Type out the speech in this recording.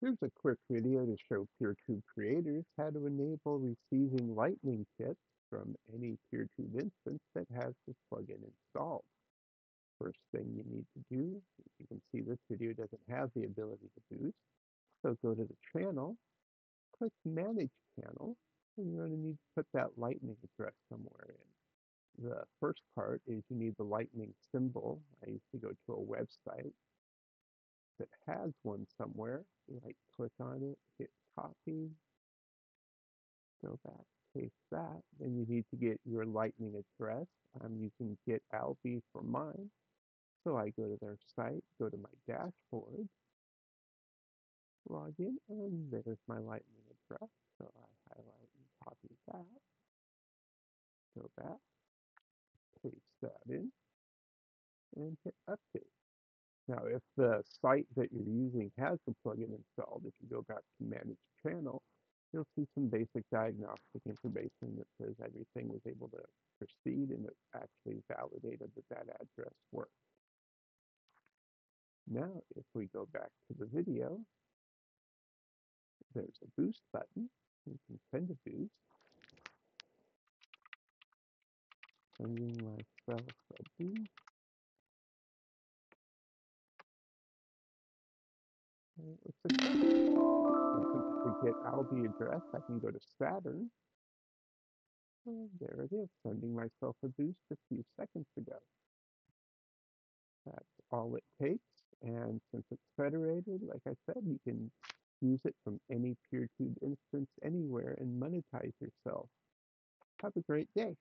Here's a quick video to show PeerTube creators how to enable receiving Lightning kits from any PeerTube instance that has this plugin installed. First thing you need to do, you can see this video doesn't have the ability to boost, so go to the channel, click Manage Channel, and you're going to need to put that Lightning address somewhere in. The first part is you need the Lightning symbol. I used to go to a website that has one somewhere, right click on it, hit copy, go back, paste that. Then you need to get your lightning address. I'm using GetAlby for mine. So I go to their site, go to my dashboard, log in, and there's my lightning address. So I highlight and copy that. Go back, paste that in, and hit update. Now, if the site that you're using has the plugin installed, if you go back to Manage Channel, you'll see some basic diagnostic information that says everything was able to proceed and it actually validated that that address worked. Now, if we go back to the video, there's a boost button. You can send a boost. Sending myself a boost. To get Alby address, I can go to Saturn. And there it is, sending myself a boost a few seconds ago. That's all it takes. And since it's federated, like I said, you can use it from any PeerTube instance anywhere and monetize yourself. Have a great day.